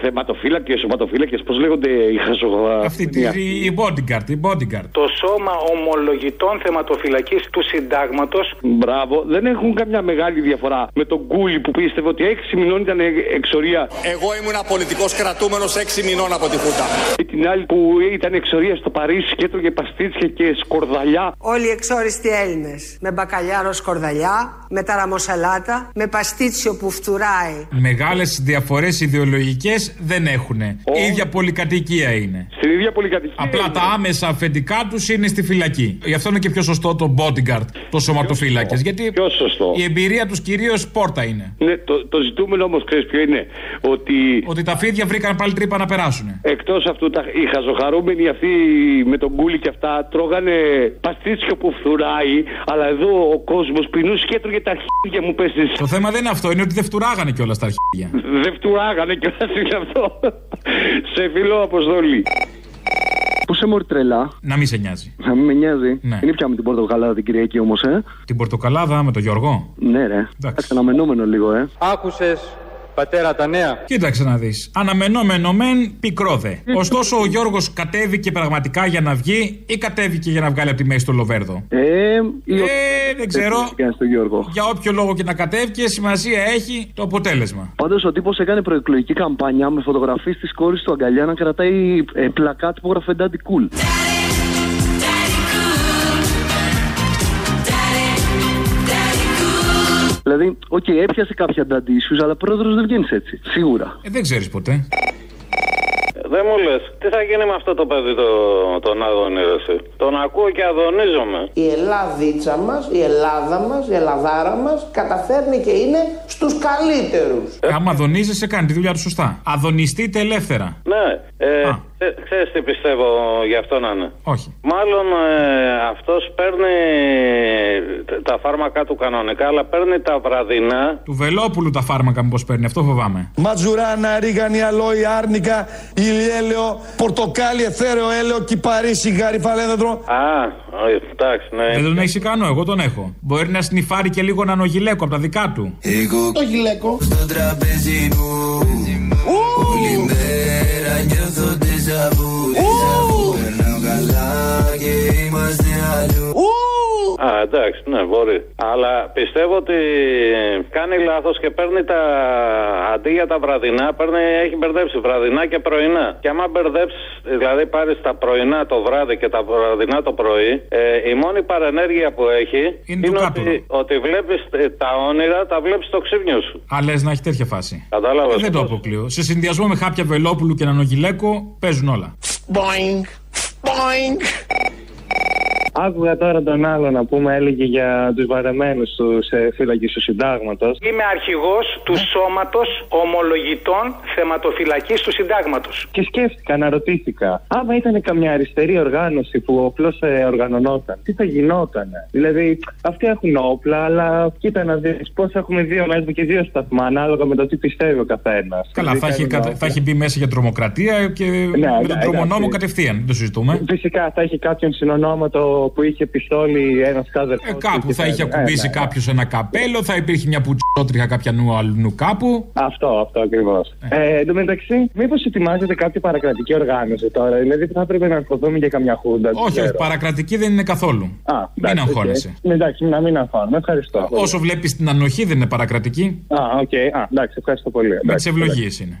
θεματοφύλακες και σωματοφύλακες, πώς λέγονται οι χαζογραφοί. Αυτή τη, η, η bodyguard, η bodyguard. Το σώμα ομολογητών θεματοφυλακής του συντάγματος. Μπράβο, δεν έχουν καμιά μεγάλη διαφορά με τον Κούλι που πίστευε ότι 6 μηνών ήταν εξορία. Εγώ ήμουν πολιτικό κρατούμενος 6 μηνών από τη Χούτα. Και την άλλη που ήταν εξορία στο Παρίσι και έτρωγε παστίτσια και σκορδαλιά. Όλοι οι εξόριστοι Έλληνες. Με μπακαλιάρο σκορδαλιά, με ταραμοσαλάτα, με παστίτσιο που φτουράει. Μεγάλες διαφορές ιδεολογικές δεν έχουν. Η ίδια πολυκατοικία είναι. Στην ίδια πολυκατοικία. Απλά είναι. τα άμεσα αφεντικά τους είναι στη φυλακή. Γι' αυτό είναι και πιο σωστό το bodyguard, το σωματοφύλακες. Γιατί Πιο σωστό. η εμπειρία τους κυρίως πόρτα είναι. Ναι, το, το ζητούμενο όμως ξέρεις ποιο ποιο είναι. Ότι, Ότι τα φίδια βρήκαν πάλι τρύπα να περάσουν. εκτός αυτού τα, οι χαζοχαρούμενοι αυτοί με τον κούλι και αυτά τρώγανε παστίτσιο που φθουράει. Αλλά εδώ ο κόσμος πεινούσε και έτρωγε τα αρχίδια μου πέσει. Το θέμα δεν είναι αυτό, είναι ότι δεν φτουράγανε κιόλας τα αρχίδια. Δεν φτουράγανε και είναι αυτό. Σε φιλό αποστολή. Πού σε μόρι τρελά; Να μην σε νοιάζει. Να μην με νοιάζει. Ναι. Είναι πια με την Πορτοκαλάδα την Κυριακή όμως, ε; Την Πορτοκαλάδα με τον Γιώργο; Ναι, ρε. Εντάξει, αναμενόμενο λίγο, ε. Άκουσες, πατέρα, τα νέα. Κοίταξε να δεις. Αναμενόμενο μεν, πικρό δε. Ωστόσο, ο Γιώργος κατέβηκε πραγματικά για να βγει ή κατέβηκε για να βγάλει από τη μέση το Λοβέρδο; Ε, ή Ε, δεν ξέρω. στο Γιώργο. Για όποιο λόγο και να κατέβηκε, σημασία έχει το αποτέλεσμα. Πάντως ο τύπος έκανε προεκλογική καμπάνια με φωτογραφίες της κόρης του αγκαλιά να κρατάει ε, πλακάτ που γράφει Daddy Cool. Δηλαδή, οκ, έπιασε κάποια daddy issues, αλλά πρόεδρος δεν βγαίνει έτσι. Σίγουρα. Ε, δεν ξέρεις ποτέ. Δεν μου λες, τι θα γίνει με αυτό το παιδί το, τον Αδονίδωση. Τον ακούω και αδονίζομαι. Η Ελλάδίτσα μας, η Ελλάδα μας, η Ελλαδάρα μας καταφέρνει και είναι στους καλύτερους. Άμα αδονίζεσαι, κάνει τη δουλειά του σωστά. Αδονιστείτε ελεύθερα. Ναι, ε, ξέ- ξέρεις τι πιστεύω γι' αυτό να είναι; Όχι. Μάλλον ε, αυτός παίρνει τ- τα φάρμακα του κανονικά, αλλά παίρνει τα βραδινά. Του Βελόπουλου τα φάρμακα μήπως παίρνει, αυτό φοβάμαι. Ματζουράνα, ρίγανη, αλόη, άρνικα, ηλιέλαιο, πορτοκάλι, εθέρεο, έλαιο, κυπαρίσι, γαριφαλένδετρο. Α, ε, εντάξει, ναι. Δεν τον έχεις ικανό, εγώ τον έχω. Μπορεί να σνιφάρει και λίγο έναν ογιλέκο από τα δικά του. Εγώ το γυλαίκο. Στο τραπέζι μου. Α, εντάξει, ναι, μπορεί. Αλλά πιστεύω ότι κάνει λάθος και παίρνει τα. αντί για τα βραδινά, παίρνει, έχει μπερδέψει βραδινά και πρωινά. Και άμα μπερδέψεις, δηλαδή πάρεις τα πρωινά το βράδυ και τα βραδινά το πρωί, ε, η μόνη παρενέργεια που έχει Είναι το ότι, ότι βλέπεις τα όνειρα, τα βλέπεις στο ξύπνιο σου. Α, λες να έχει τέτοια φάση. Κατάλαβες. Ε, δεν το αποκλείω. Σε συνδυασμό με χάπια Βελόπουλου και έναν ογιλέκο παίζουν όλα. Boing, boing. Άκουγα τώρα τον άλλο να πούμε, έλεγε για τους βαρεμένους τους σε φύλακες του συντάγματος. Είμαι αρχηγός του σώματος ομολογητών θεματοφυλακής του συντάγματος. Και σκέφτηκα, αναρωτήθηκα, άμα ήταν καμιά αριστερή οργάνωση που απλώς οργανωνόταν, τι θα γινόταν. Δηλαδή, αυτοί έχουν όπλα, αλλά κοίτα να δεις πώς έχουμε δύο μέσα και δύο σταθμά, ανάλογα με το τι πιστεύει ο καθένας. Καλά, θα έχει, κατα- θα έχει μπει μέσα για τρομοκρατία και με τον εντάξει. τρομονόμο κατευθείαν. Δεν το συζητούμε. Φυσικά θα έχει κάποιον συνονόματο που είχε πιστόλι ένας ξάδερφος. Ε, κάπου θα είχε ακουμπήσει κάποιος ένα καπέλο, θα υπήρχε μια πουτσότριχα κάποιανού αλλού κάπου. Αυτό, αυτό ακριβώς. Ε, εν τω μεταξύ, μήπως ετοιμάζεται κάποια παρακρατική οργάνωση τώρα, δηλαδή θα έπρεπε να ασχοληθούμε για καμιά χούντα. δεν Όχι, όχι, ξέρω. παρακρατική δεν είναι καθόλου. Α, Μην εντάξει, αγχώνεσαι. οκ. Εντάξει, να μην αγχώνουμε. Ευχαριστώ. Όσο βλέπεις την ανοχή δεν είναι παρακρατική. Α, οκ. Α, εντάξει, ευχαριστώ πολύ. Με τις Εντάξει, ευλογίες είναι.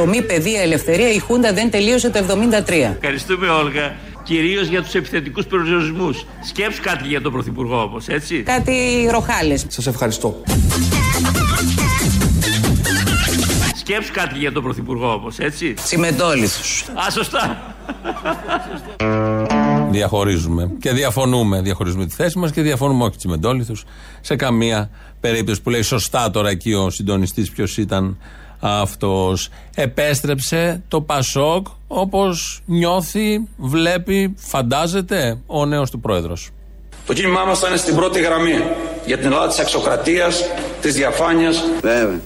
Ψωμί, παιδεία, ελευθερία, η Χούντα δεν τελείωσε το 73. Ευχαριστούμε, Όλγα. Κυρίως για τους επιθετικούς περιορισμού. Σκέψου κάτι για τον Πρωθυπουργό όμως, έτσι. Κάτι ροχάλες. Σας ευχαριστώ. Σκέψου κάτι για τον Πρωθυπουργό όμως, έτσι. Τσιμεντόλιθους. Α, σωστά. Διαχωρίζουμε και διαφωνούμε. Διαχωρίζουμε τη θέση μας και διαφωνούμε όχι τσιμεντόλιθου σε καμία περίπτωση. Που λέει σωστά τώρα εκεί ο συντονιστής ποιος ήταν αυτός. Επέστρεψε το Πασόκ όπως νιώθει, βλέπει, φαντάζεται ο νέος του πρόεδρος. Το κίνημά μας θα είναι στην πρώτη γραμμή για την Ελλάδα της αξιοκρατίας, της διαφάνειας,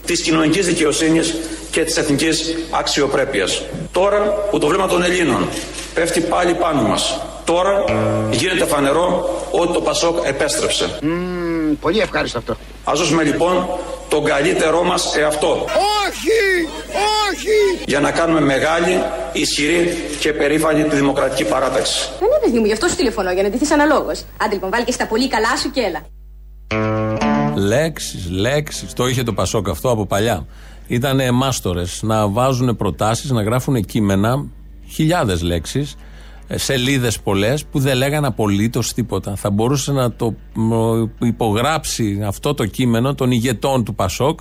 της κοινωνικής δικαιοσύνης και της εθνικής αξιοπρέπειας. Τώρα που το βλέμμα των Ελλήνων πέφτει πάλι πάνω μας, τώρα γίνεται φανερό ότι το Πασόκ επέστρεψε. πολύ ευχάριστο αυτό. Α δώσουμε λοιπόν τον καλύτερό μας εαυτό Όχι! Όχι! για να κάνουμε μεγάλη, ισχυρή και περήφανη τη δημοκρατική παράταξη. Δεν είναι παιδί μου, γι' αυτό σου τηλεφωνώ, για να ντυθείς αναλόγως. Άντε λοιπόν, βάλει και στα πολύ καλά σου και έλα. Λέξεις, λέξεις. Το είχε το Πασόκ αυτό από παλιά. Ήταν μάστορε να βάζουν προτάσεις, να γράφουν κείμενα, χιλιάδες λέξεις, σελίδες πολλές που δεν λέγανε απολύτως τίποτα. Θα μπορούσε να το μ, υπογράψει αυτό το κείμενο των ηγετών του Πασόκ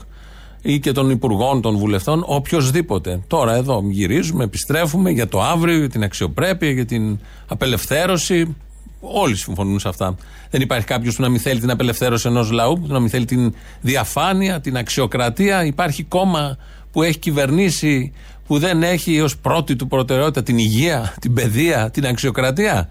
ή και των υπουργών, των βουλευτών, οποιοδήποτε. Τώρα εδώ γυρίζουμε, επιστρέφουμε για το αύριο, για την αξιοπρέπεια, για την απελευθέρωση. Όλοι συμφωνούν σε αυτά. Δεν υπάρχει κάποιος που να μην θέλει την απελευθέρωση ενός λαού, που να μην θέλει την διαφάνεια, την αξιοκρατία. Υπάρχει κόμμα που έχει κυβερνήσει, που δεν έχει ως πρώτη του προτεραιότητα την υγεία, την παιδεία, την αξιοκρατία.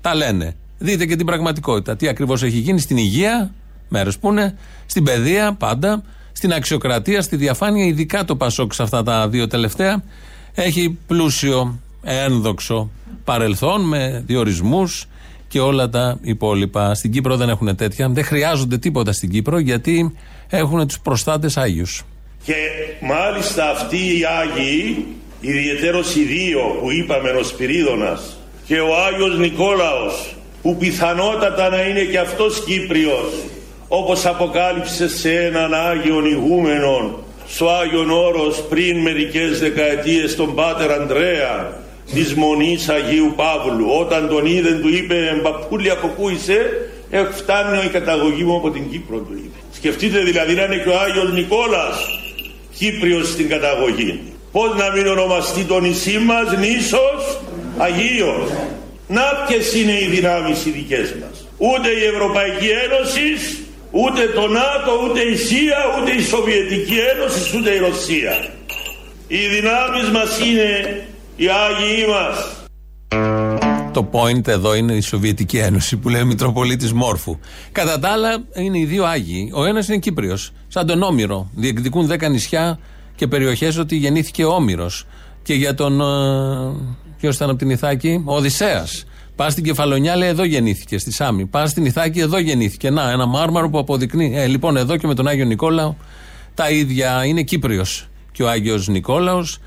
Τα λένε. Δείτε και την πραγματικότητα. Τι ακριβώς έχει γίνει στην υγεία, μέρες που είναι, στην παιδεία πάντα, στην αξιοκρατία, στη διαφάνεια, ειδικά το Πασόκ σε αυτά τα δύο τελευταία. Έχει πλούσιο, ένδοξο παρελθόν με διορισμούς και όλα τα υπόλοιπα. Στην Κύπρο δεν έχουν τέτοια. Δεν χρειάζονται τίποτα στην Κύπρο γιατί έχουν τους προστάτες Άγιους. Και μάλιστα αυτοί οι Άγιοι, ιδιαίτερος οι δύο που είπαμε ο Σπυρίδωνας και ο Άγιος Νικόλαος που πιθανότατα να είναι και αυτός Κύπριος όπως αποκάλυψε σε έναν Άγιον ηγούμενον στο Άγιον Όρος πριν μερικές δεκαετίες τον Πάτερ Ανδρέα της Μονής Αγίου Παύλου όταν τον είδε του είπε «Μπαπούλη από πού είσαι» «Ε, φτάνω η καταγωγή μου από την Κύπρο» του είπε. Σκεφτείτε δηλαδή να είναι και ο Άγιος Νικόλας Κύπριος στην καταγωγή. Πώς να μην ονομαστεί το νησί μας νήσος Αγίος. Να ποιες είναι οι δυνάμεις οι δικές μας. Ούτε η Ευρωπαϊκή Ένωση, ούτε το ΝΑΤΟ, ούτε η ΣΥΑ, ούτε η Σοβιετική Ένωση, ούτε η Ρωσία. Οι δυνάμεις μας είναι οι Άγιοι μας. Το point εδώ είναι η Σοβιετική Ένωση που λέει Μητροπολίτης Μόρφου. Κατά τα άλλα είναι οι δύο Άγιοι. Ο ένας είναι Κύπριος, σαν τον Όμηρο. Διεκδικούν δέκα νησιά και περιοχές ότι γεννήθηκε ο Όμηρος. Και για τον. Ποιος ήταν από την Ιθάκη, ο Οδυσσέας. Πας στην Κεφαλονιά, λέει εδώ γεννήθηκε, στη Σάμι. Πας στην Ιθάκη, εδώ γεννήθηκε. Να, ένα μάρμαρο που αποδεικνύει. Ε, λοιπόν, εδώ και με τον Άγιο Νικόλαο τα ίδια. Είναι Κύπριος και ο Άγιος Νικόλαος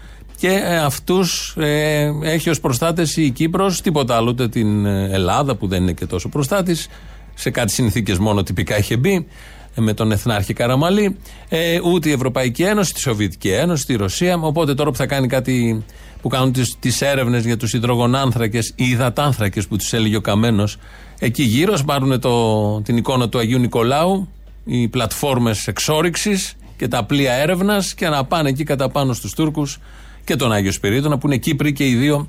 και ε, αυτούς ε, έχει ως προστάτες η Κύπρος, τίποτα άλλο, ούτε την ε, Ελλάδα που δεν είναι και τόσο προστάτης. Σε κάτι συνθήκες μόνο τυπικά είχε μπει ε, με τον Εθνάρχη Καραμαλή, ε, ούτε η Ευρωπαϊκή Ένωση, τη Σοβιετική Ένωση, τη Ρωσία. Οπότε τώρα που θα κάνει κάτι που κάνουν τις έρευνες για τους υδρογονάνθρακες ή υδατάνθρακες που τους έλεγε ο Καμένος, εκεί γύρω, ας πάρουν το, την εικόνα του Αγίου Νικολάου, οι πλατφόρμες εξόριξης και τα πλοία έρευνας και να πάνε εκεί κατά πάνω στους Τούρκους και τον Άγιο Σπυρίδωνα που είναι Κύπροι και οι δύο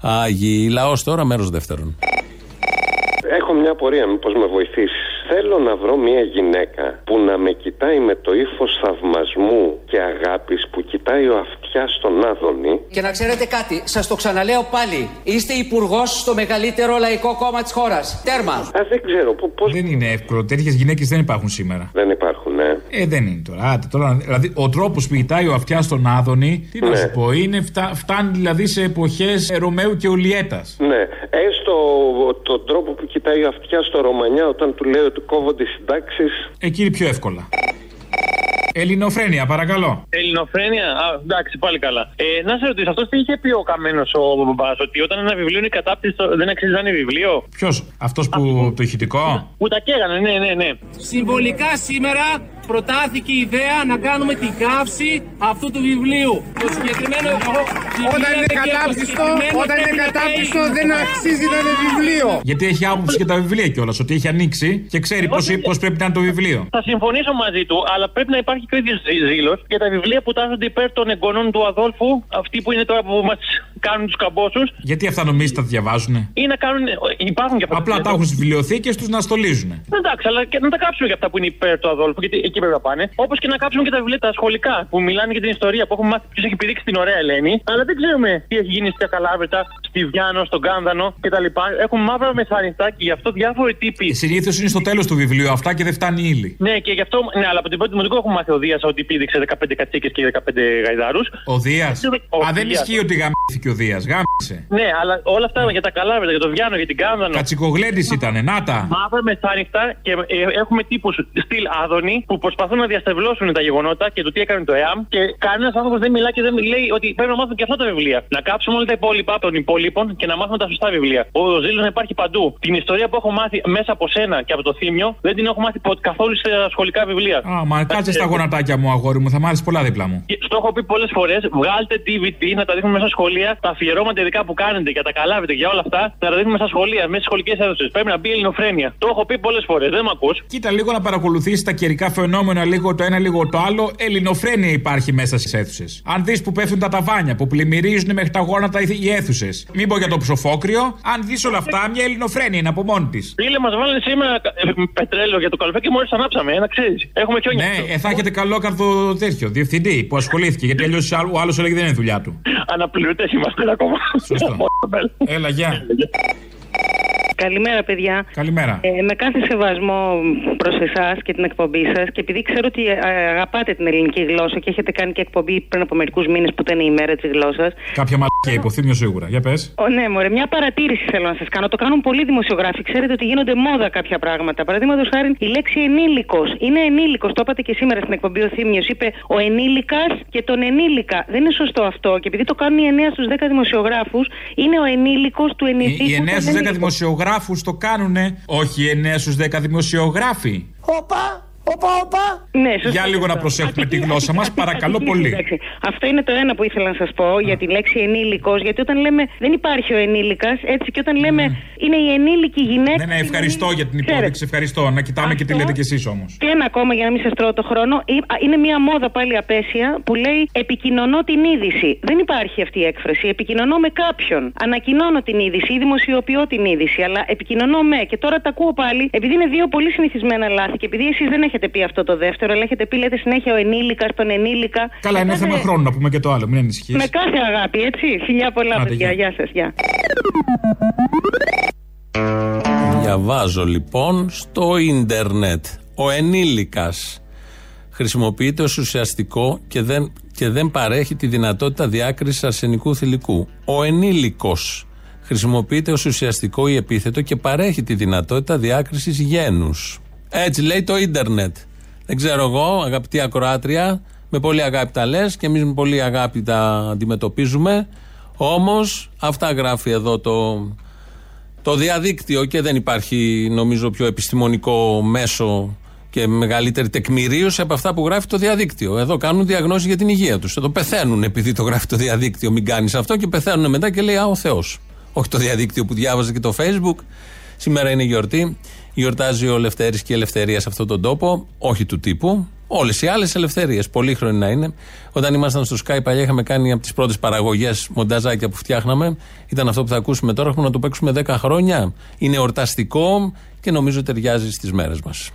Άγιοι. Λαός τώρα, μέρος δεύτερον. Έχω μια απορία, μήπως με βοηθήσεις. Θέλω να βρω μια γυναίκα που να με κοιτάει με το ύφος θαυμασμού και αγάπης που κοιτάει ο αυτιά στον Άδωνη. Και να ξέρετε κάτι, σας το ξαναλέω πάλι. Είστε υπουργός στο μεγαλύτερο λαϊκό κόμμα της χώρας. Τέρμα. Α, δεν ξέρω πώ. Δεν είναι εύκολο. Τέτοιες γυναίκες δεν υπάρχουν σήμερα. Δεν υπάρχουν, ναι. Ε, δεν είναι τώρα. Άντε, τώρα δηλαδή, ο τρόπος που κοιτάει ο αυτιάς στον Άδωνη, τι να Ναι. σου πω, είναι φτα- φτάνει δηλαδή σε εποχές Ρωμαίου και Ουλιέτα. Ναι, έστω τον τρόπο που κοιτάει ο αυτιάς στο Ρωμανιά όταν του λέει ότι κόβονται οι συντάξεις. Εκεί είναι πιο εύκολα. Ελληνοφρένεια, παρακαλώ. Ελληνοφρένεια, α, εντάξει, πάλι καλά. Ε, να σε ρωτήσω, αυτός τι είχε πει ο καμένος ο μπαμπάς, ότι όταν ένα βιβλίο είναι κατάπτυστο δεν αξίζει να είναι βιβλίο; Ποιος, αυτός που το ηχητικό; Που τα καίγανε, ναι, ναι, ναι. Συμβολικά σήμερα προτάθηκε η ιδέα να κάνουμε την καύση αυτού του βιβλίου. Το συγκεκριμένο. Όταν είναι κατάπτυστο, όταν είναι κατάπτυστο δεν αξίζει να είναι βιβλίο. Γιατί έχει άποψη και τα βιβλία κιόλας, ότι έχει ανοίξει και ξέρει πώς πρέπει να είναι το βιβλίο. Θα συμφωνήσω μαζί του, αλλά πρέπει να υπάρχει και ο ίδιος ζήλος για τα βιβλία που τάσσονται υπέρ των εγγονών του Αδόλφου, αυτοί που είναι τώρα που μας κάνουν τους καμπόσους, Γιατί αυτά νομίζεις τα διαβάζουν. ή να κάνουν. Υπάρχουν και αυτά. Απλά τα έχουν στι βιβλιοθήκε του να στολίζουν. Εντάξει, αλλά και να τα κάψουμε για αυτά που είναι υπέρ του Αδόλφου, γιατί εκεί πρέπει να πάνε. Όπως και να κάψουμε και τα βιβλία τα σχολικά που μιλάνε για την ιστορία που έχουμε μάθει ποιος έχει πηδήξει την ωραία Ελένη. Αλλά δεν ξέρουμε τι έχει γίνει στη Καλάβρητα, στη Βιάνο, στον Κάνδανο κτλ. Έχουμε μαύρα μεθαριστά και γι' αυτό διάφοροι τύποι. Συνήθως είναι στο τέλος του βιβλίου αυτά και δεν φτάνει η ύλη. Ναι, και γι' αυτό. Ναι, αλλά από την πρώτη δημοτικού έχουμε μάθει ο Δίας ότι πήδηξε 15 κατσίκες και 15 γαϊδάρους. Ο Δίας. Ο Α, δεν Δίας. ισχύει ότι γαμήθηκε ο Δίας. Γάμισε. Ναι, αλλά όλα αυτά για τα Καλάβρητα, για το Βιάνο, για την Κάνδανο. Κατσικογλέντης ήταν, να τα. Μαύρα μεθάνυχτα και ε, έχουμε τύπους στυλ Άδωνη που προσπαθούν να διαστευλώσουν τα γεγονότα και το τι έκανε το ΕΑΜ και κανένας άνθρωπος δεν μιλά και δεν λέει ότι πρέπει να μάθουν και αυτά τα βιβλία. Να κάψουμε όλα τα υπόλοιπα των υπόλοιπων και να μάθουμε τα σωστά βιβλία. Ο ζήλο να υπάρχει παντού. Την ιστορία που έχω μάθει μέσα από σένα και από το θύμιο δεν την έχω μάθει ποτέ καθόλου σε σχολικά βιβλία. Α, μα κάτσε στα γονατάκια μου, αγόρι μου, θα μ' άρεσε πολλά δίπλα μου. Και Στο έχω πει πολλές φορές, βγάλτε DVD να τα δείχνουμε μέσα στα σχολεία, τα αφιερώματα παιδικά που κάνετε για τα καλάβετε για όλα αυτά, να τα δίνουμε στα σχολεία, μέσα στις σχολικές αίθουσες. Πρέπει να μπει η ελληνοφρένεια. Το έχω πει πολλές φορές, δεν με ακούς. Κοίτα λίγο να παρακολουθήσει τα καιρικά φαινόμενα, λίγο το ένα, λίγο το άλλο. Ελληνοφρένεια υπάρχει μέσα στις αίθουσες. Αν δεις που πέφτουν τα ταβάνια, που πλημμυρίζουν μέχρι τα γόνατα οι αίθουσες. Μην πω για το ψοφόκριο, αν δεις όλα αυτά, μια ελληνοφρένεια είναι από μόνη της. Φίλε, μας βάλανε σήμερα ε, πετρέλαιο για το καλοκαίρι και μόλις ανάψαμε, να ξέρεις. Έχουμε χιόνια. Ναι, ε, θα έχετε καλό καρδο τέτοιο, διευθυντή που ασχολήθηκε. Γιατί αλλιώς ο άλλος έλεγε δεν είναι δουλειά του. Αναπληρωτές είμαστε ακόμα. Σωστό. Έλα, γεια. Καλημέρα, παιδιά. Καλημέρα. Ε, με κάθε σεβασμό προς εσάς και την εκπομπή σας και επειδή ξέρω ότι ε, αγαπάτε την ελληνική γλώσσα και έχετε κάνει και εκπομπή πριν από μερικούς μήνες που ήταν η ημέρα της γλώσσας. Κάποια μαλακία υποθύμιο σίγουρα. Για πες. Ο, ναι, μωρέ, μια παρατήρηση θέλω να σας κάνω. Το κάνουν πολλοί δημοσιογράφοι. Ξέρετε ότι γίνονται μόδα κάποια πράγματα. Παραδείγματος χάρη η λέξη ενήλικος. Είναι ενήλικος. Το είπατε και σήμερα στην εκπομπή ο Θήμιος. Είπε ο ενήλικας και τον ενήλικα. Δεν είναι σωστό αυτό. Και επειδή το κάνουν οι 9 στους 10 δημοσιογράφους, είναι ο ενήλικος του ενήλικου. Οι 9 στους 10 δημοσιογράφους το κάνουνε, όχι οι 9 στους 10 δημοσιογράφοι. Όπα! Όπα, όπα. Ναι, σωστά. Για λίγο να προσέχουμε τη γλώσσα μας, παρακαλώ πολύ. Αυτό είναι το ένα που ήθελα να σας πω για τη λέξη ενήλικος. Γιατί όταν λέμε δεν υπάρχει ο ενήλικας, έτσι και όταν λέμε είναι η ενήλικη γυναίκα. Ναι, ναι, ευχαριστώ για την υπόδειξη. Ευχαριστώ. Να κοιτάμε και τι λέτε κι εσείς όμως. Και ένα ακόμα για να μην σας τρώω το χρόνο. Είναι μια μόδα πάλι απέσια που λέει Επικοινωνώ την είδηση. Δεν υπάρχει αυτή η έκφραση. Επικοινωνώ με κάποιον. Ανακοινώνω την είδηση ή δημοσιοποιώ την είδηση. Αλλά επικοινωνώ με. Και τώρα τα ακούω πάλι επειδή είναι δύο πολύ συνηθισμένα λάθη και επειδή εσείς δεν έχετε έχετε πει αυτό το δεύτερο, αλλά έχετε πει, λέτε συνέχεια ο ενήλικα, τον ενήλικα. Καλά, είναι θέμα χρόνου να πούμε και το άλλο, μην ανησυχείς. Με κάθε αγάπη, έτσι. Φιλιά πολλά, παιδιά. Γεια σας, γεια. Διαβάζω λοιπόν στο ίντερνετ. Ο ενήλικας χρησιμοποιείται ως ουσιαστικό και δεν, και δεν παρέχει τη δυνατότητα διάκρισης αρσενικού θηλυκού. Ο ενήλικος χρησιμοποιείται ως ουσιαστικό ή επίθετο και παρέχει τη δυνατότητα διάκρισης γένους. Έτσι λέει το ίντερνετ. Δεν ξέρω εγώ, αγαπητή ακροάτρια, με πολύ αγάπη τα λες και εμείς με πολύ αγάπη τα αντιμετωπίζουμε. Όμως αυτά γράφει εδώ το, το διαδίκτυο και δεν υπάρχει νομίζω πιο επιστημονικό μέσο και μεγαλύτερη τεκμηρίωση από αυτά που γράφει το διαδίκτυο. Εδώ κάνουν διαγνώσεις για την υγεία τους. Εδώ πεθαίνουν επειδή το γράφει το διαδίκτυο. Μην κάνεις αυτό και πεθαίνουν μετά και λέει Α, ο Θεός. Όχι το διαδίκτυο που διάβαζε και το Facebook. Σήμερα είναι γιορτή. Γιορτάζει ο Λευτέρης και η ελευθερία σε αυτόν τον τόπο, όχι του τύπου. Όλες οι άλλες ελευθερίες, πολύχρονοι να είναι. Όταν ήμασταν στο Sky παλιά, είχαμε κάνει από τις πρώτες παραγωγές μονταζάκια που φτιάχναμε. Ήταν αυτό που θα ακούσουμε τώρα. Έχουμε να το παίξουμε 10 χρόνια. Είναι εορταστικό και νομίζω ταιριάζει στις μέρες μας.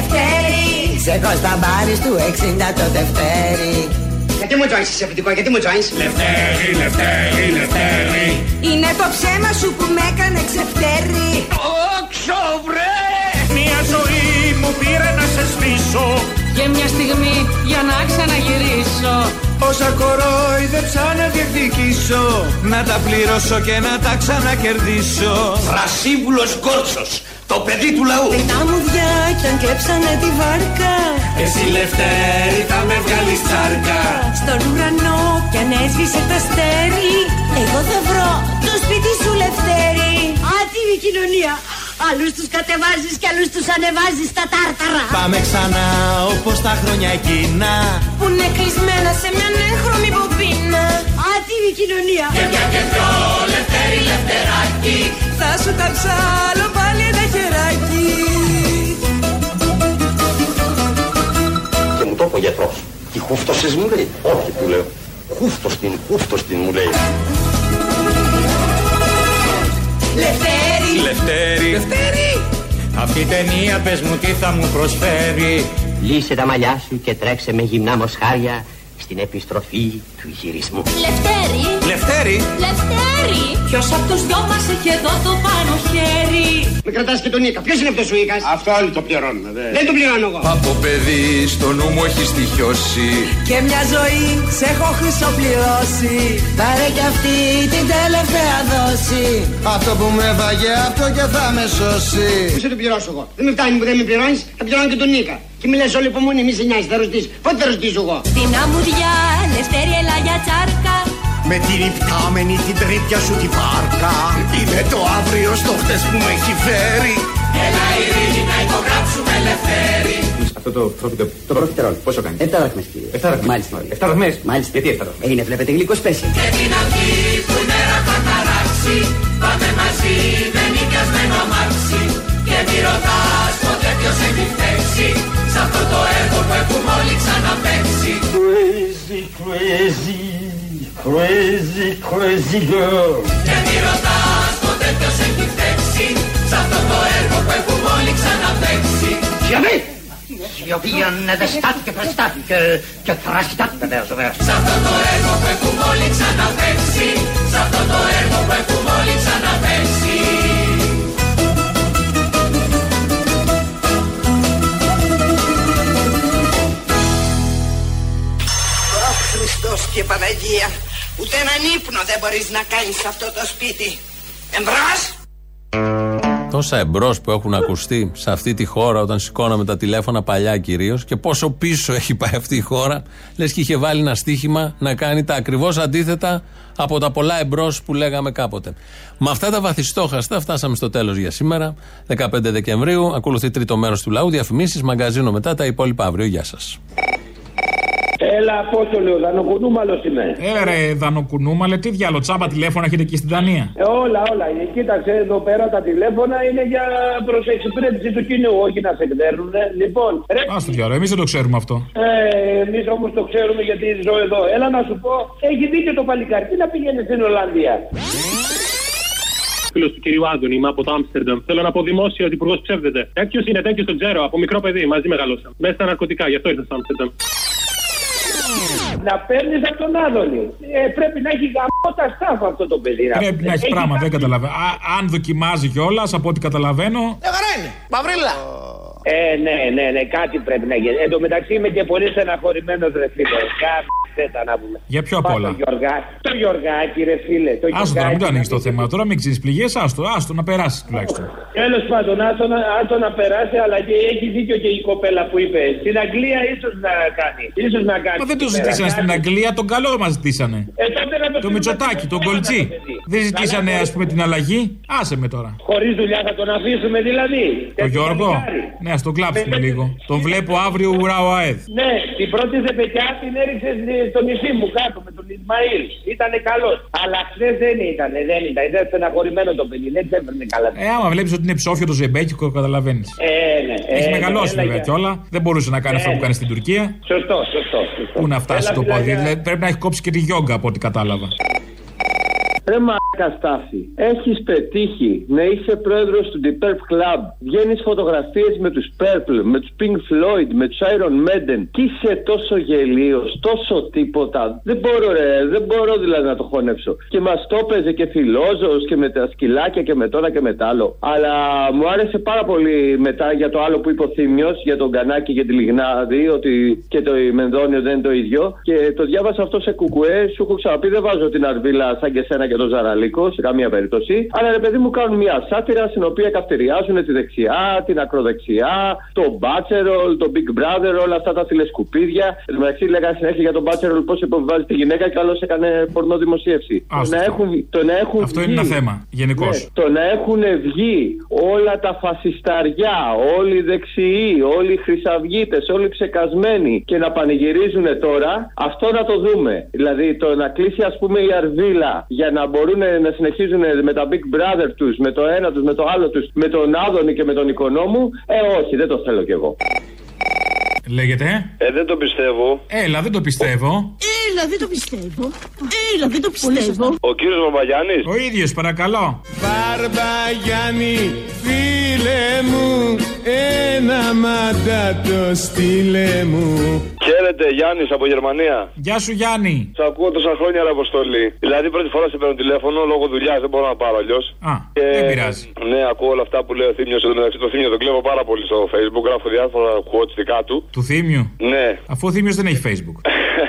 Λευτέρη, Λευτέρη Σε κοσταμπάρις του 60 το Δευτέρη. Γιατί μου τζόινς είσαι επιτικό, γιατί μου τζόινς Λευτέρη, Λευτέρη, Λευτέρη. Είναι το ψέμα σου που με έκανε ξεφτέρη. Όξο βρε! Μια ζωή μου πήρε να σε σβήσω. Και μια στιγμή για να ξαναγυρίσω Όσα κορόιδεψα να διεκδικήσω Να τα πληρώσω και να τα ξανακερδίσω. Ρασίβουλος Γκόρτσος, το παιδί του λαού. Τα μουδιά κι αν κλέψανε τη βάρκα. Εσύ Λευτέρη θα με βγάλεις τσάρκα. Στον ουρανό κι αν έσβησε το αστέρι Εγώ θα βρω το σπίτι σου Λευτέρη. Α, τι είναι η κοινωνία Άλλους τους κατεβάζεις και άλλους τους ανεβάζεις στα τάρταρα Πάμε ξανά όπως τα χρόνια εκείνα Που είναι κλεισμένα σε μια νέχρωμη μπομπίνα Α, τι είναι η κοινωνία Και μια και δυο Λευτέρη Λευτεράκι Θα σου τα ψάλω πάλι ένα χεράκι Και μου το είπε ο γιατρός. Τι χούφτωσες μου λέει. Όχι του λέω. Χούφτος την, χούφτος την μου λέει. Λευτέρη Λευτέρη. Λευτέρη! Αυτή η ταινία πες μου τι θα μου προσφέρει; Λύσε τα μαλλιά σου και τρέξε με γυμνά μοσχάρια στην επιστροφή του γυρισμού. Λευτέρη. Λευτέρη. Λευτέρη. Ποιος από τους δυο μας έχει εδώ το πάνω χέρι; Με κρατάς και τον Ίκα, ποιος είναι αυτός ο Ίκας; Αυτό όλοι το πληρώνουμε δε. Δεν τον πληρώνω εγώ. Από παιδί στο νου μου έχει στοιχειώσει. Και μια ζωή σε έχω χρυσοπληρώσει. Πάρε κι αυτή την τελευταία δόση. Αυτό που με βαγε αυτό και θα με σώσει. Πού σε τον πληρώσω εγώ. Δεν με φτάνει που δεν με πληρώνεις, θα πληρώνω και τον Ίκα Και μη λες όλη υπομονή, μη σε νοιάζει, θα ρωτήσεις Πότε θα ρωτήσω εγώ; Στην αμμουδιά, Λευτέρη έλα για τσάρκα Με την υπτάμενη την τρίπια σου τη βάρκα Είναι το αύριο στο χτες που με έχει φέρει Έλα ειρήνη να υπογράψουμε ελευθέρη. Αυτό το προφιτερόλ, το προφιτερόλ, πόσο κάνει; 7 δραχμές κύριε. 7 δραχμές. Μάλιστα. 7 δραχμές. Μάλιστα. Γιατί 7 δραχμές. Είναι βλέπετε γλυκός σπέσιο. Και την αυγή που η μέρα θα ταράξει. Πάμε μαζί με νοικιασμένο αμάξι. Και μη ρωτάς ποτέ ποιος έχει φταίξει. Σ' αυτό το έργο που έχουμε όλοι ξαναπέξει. Crazy, crazy, crazy, crazy girl Και μη ρωτάς ποτέ ποιος έχει φταίξει. Σ' αυτό το έργο που έχουμε όλοι ξαναπέξει. Σιωπή! Σιωπή ανεδεστάτη και πρεστάτη και, και θρασκητάτη βεβαίως βεβαίως. Σ' αυτό το έργο που έχουμε όλοι ξαναπέξει. Σ' αυτό το έργο που έχουμε όλοι ξαναπέξει. Χριστός και Παναγία, ούτε έναν ύπνο δεν μπορείς να κάνεις σε αυτό το σπίτι. Εμπρός! Τόσα εμπρός που έχουν ακουστεί σε αυτή τη χώρα όταν σηκώναμε τα τηλέφωνα παλιά κυρίως και πόσο πίσω έχει πάει αυτή η χώρα, λες και είχε βάλει ένα στίχημα να κάνει τα ακριβώς αντίθετα από τα πολλά εμπρός που λέγαμε κάποτε. Με αυτά τα βαθιστόχαστα φτάσαμε στο τέλος για σήμερα, 15 Δεκεμβρίου. Ακολουθεί τρίτο μέρος του λαού, διαφημίσεις, μαγκαζίνο μετά, τα υπόλοιπα αύριο. Γεια σας. Έλα, πώ το λέω, δανοκουνούμαλο είμαι. Έλα ρε δανοκουνούμαλε, τι διάλο τσάμπα τηλέφωνα έχετε εκεί στην Δανία; Ε, όλα, όλα. Ε, Κοίταξε εδώ πέρα τα τηλέφωνα είναι για προ εξυπηρέτηση του κοινού, όχι να σε εκδέρνουν. Λοιπόν, ρε. Α το διάλο, εμείς δεν το ξέρουμε αυτό. Ε, Εμείς όμως το ξέρουμε γιατί ζω εδώ. Έλα να σου πω, έχει δίκιο το παλικάρι. Τι να πηγαίνει στην Ολλανδία; Φίλος του κυρίου Άντωνη, είμαι από το Άμστερνταμ. Θέλω να πω δημόσια ότι ο υπουργός ψεύδεται. Τέτοιος είναι, τέτοιος τον ξέρω. Από μικρό παιδί, μαζί μεγαλώσαμε. Μέσα στα ναρκωτικά, γι' αυτό ήρθα στο Άμστερνταμ. Να παίρνεις από τον Άδωνη. Ε, πρέπει να έχει γαμό τα στάφα αυτό το παιδί. να Πρέπει πούμε. να έχει πράγμα, δεν καταλαβαίνω. Α, αν δοκιμάζει κιόλας, από ό,τι καταλαβαίνω. Μαυρίλα. Ε, ναι, ναι, ναι, κάτι πρέπει να γίνει. Εν τω μεταξύ είμαι και πολύ στεναχωρημένος, ρε φίλε. Κάμισε τα να πούμε. Για ποιο απ' Πάω όλα; Το, Γιωργά, το Γιωργάκη, ρε φίλε. Το Άστο τώρα, μην το Γιωργάκη. ανοίξεις το θέμα. Τώρα μην ξέρει πληγές, άστο, άστο να περάσεις τουλάχιστον. Τέλος πάντων, άτο να, άτο να περάσει, αλλά και έχει δίκιο και η κοπέλα που είπε. Στην Αγγλία ίσως να κάνει. Ίσως να κάνει. Μα δεν το σήμερα. ζητήσανε στην Κάτι- Αγγλία, τον καλό μας ζητήσανε. Ε, τότε να Το Μητσοτάκι, τον Κολτζή. Δεν ζητήσανε, ας πούμε, την αλλαγή; Άσε με τώρα. Χωρίς δουλειά θα τον αφήσουμε δηλαδή. Το Τέτοιο Γιώργο. παλικάρι. Ναι, ας τον κλάψουμε λίγο. Τον βλέπω αύριο ουρά ο ΑΕΔ. Ναι, την πρώτη ζεπετιά την έριξε στη- στο νησί μου κάτω με τον Ισμαήλ. Ήτανε καλός. Αλλά χθες δεν ήταν, δεν ήταν. Ήταν στεναχωρημένο το παιδί, δεν ξέφερνε καλά. Ε, άμα βλέπεις ότι είναι ψόφιο το ζεμπέκικο, καταλαβαίνεις. Ε, ναι. Έχει ε, μεγαλώσει ναι, βέβαια έλα, κιόλα. Δεν μπορούσε να κάνει αυτό Ε, που κάνει στην Τουρκία. Σωστό, σωστό. σωστό. Πού να φτάσει Έλα, το πόδι. φιλάκια. Δηλαδή, πρέπει να έχει κόψει και τη γιόγκα από ό,τι κατάλαβα. Ρε μαλάκα Στάση, έχεις πετύχει να είσαι πρόεδρος του Deep Purple Club. Βγαίνεις φωτογραφίες με τους Purple, με τους Pink Floyd, με τους Iron Maiden. Και είσαι τόσο γελίος, τόσο τίποτα. Δεν μπορώ ρε, δεν μπορώ δηλαδή να το χωνέψω. Και μας το έπαιζε και φιλόζος και με τα σκυλάκια και με τώρα και με τ' άλλο. Αλλά μου άρεσε πάρα πολύ μετά για το άλλο που είπε ο Θήμιος, για τον Κανάκη και τη Λιγνάδη, ότι και το Μενδόνιο δεν είναι το ίδιο. Και το διάβασα αυτό σε κουκουέ, σου έχω ξαναπεί, δεν βάζω την αρβίλα σαν και σένα και τον Ζαραλίκο σε καμία περίπτωση. Αλλά ρε παιδί μου κάνουν μια σάτυρα στην οποία καυτηριάζουν τη δεξιά, την ακροδεξιά, το Bachelor, το Big Brother, όλα αυτά τα τηλεσκουπίδια. Εν τω μεταξύ λέγανε συνέχεια για τον Bachelor πώς υποβιβάζει τη γυναίκα και άλλος έκανε πορνό δημοσίευση. Το Άστο. να έχουν, το να έχουν Αυτό είναι βγει- ένα θέμα, γενικώς. ναι, το να έχουν βγει όλα τα φασισταριά, όλοι οι δεξιοί, όλοι οι χρυσαυγίτες, όλοι οι ψεκασμένοι και να πανηγυρίζουν τώρα, αυτό να το δούμε. Δηλαδή το να κλείσει ας πούμε η Αρβίλα για να μπορούν να συνεχίζουν με τα Big Brother τους, με το ένα τους, με το άλλο τους, με τον Άδωνη και με τον Οικονόμου, ε όχι, δεν το θέλω κι εγώ. Λέγεται; Ε, δεν το πιστεύω. Έλα, δεν το πιστεύω. Έλα, δεν το πιστεύω. Έλα, δεν το πιστεύω. Ο κύριος Βαμπαγιάννη. Ο ίδιος, παρακαλώ. Μπαρμπαγιάννη, φίλε μου, ένα μαντάτο στείλε μου. Χαίρετε, Γιάννης από Γερμανία. Γεια σου, Γιάννη. Σα ακούω τόσα χρόνια, ρε Αποστολή. Δηλαδή, πρώτη φορά σε παίρνω τηλέφωνο λόγω δουλειάς, δεν μπορώ να πάρω αλλιώς. Α, δεν πειράζει. Ναι, ακούω όλα αυτά που λέει ο Θήμιος. Εν τω μεταξύ, το Θήμιο τον κλέβω πάρα πολύ στο Facebook. Γράφω διάφορα quotes δικά του. Του θύμιου. Ναι. Αφού ο θύμιο δεν έχει Facebook.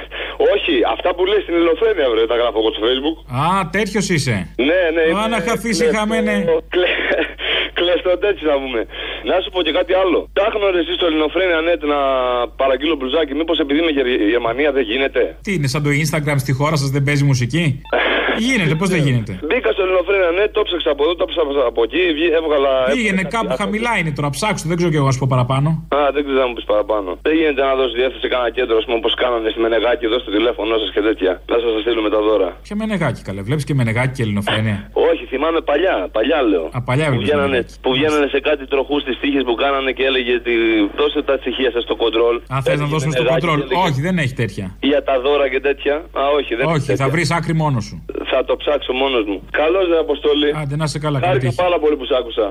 (laughs) Όχι, αυτά που λέει στην Ελληνοφρένεια, βρε, τα γράφω εγώ στο Facebook. Α, τέτοιος είσαι. Ναι, ναι. Α, να χαθείς η χαμένε. Κλειστό έτσι να πούμε. Να σου πω και κάτι άλλο. Ψάχνω ρε εσείς στο Ελληνοφρένια Net να παραγγείλω μπλουζάκι. Μήπως επειδή είμαι Γερ- Γερμανία δεν γίνεται. Τι είναι, σαν το Instagram στη χώρα σας δεν παίζει μουσική; (laughs) γίνεται, πώς δεν γίνεται; Μπήκα στο Ελληνοφρένια Net, το ψάξα από εδώ, το ψάξα από εκεί, βγή- έβγαλα. Πήγαινε έβγαλα κάπου κάτι χαμηλά είναι τώρα, ψάξτε, δεν ξέρω και εγώ να σου πω παραπάνω. Α, δεν ξέρω να μου πεις παραπάνω. Δεν γίνεται να δώσεις διεύθυνση σε κανένα κέντρο, ας πούμε, όπως κάνανε στη Μενεγάκη εδώ στο τηλέφωνο σας και τέτοια. Να σας στείλουμε τα δώρα. Ποια μενεγάκι καλέ, βλέπεις και μενεγάκι και ελληνοφρένεια. Όχι, θυμάμαι παλιά, παλιά λέω. Α, παλιά που, βλέπεις βγαίνανε, Μενεγάκη. Που βγαίνανε σε κάτι τροχούς στι τύχε που κάνανε και έλεγε ότι δώσε τα στοιχεία σας στο κοντρόλ. Αν θες να Έλεγε δώσουμε στο Μενεγάκη κοντρόλ. και έλεγε Όχι, δεν έχει τέτοια. Για τα δώρα και τέτοια. Α, όχι, δεν έχει Όχι, θα τέτοια. βρεις άκρη μόνος σου. Θα το ψάξω μόνος μου. Καλώς, ρε Αποστόλη. Άντε να σε καλά, καλή Χάρηκα τύχη. πάρα πολύ που σ' άκουσα.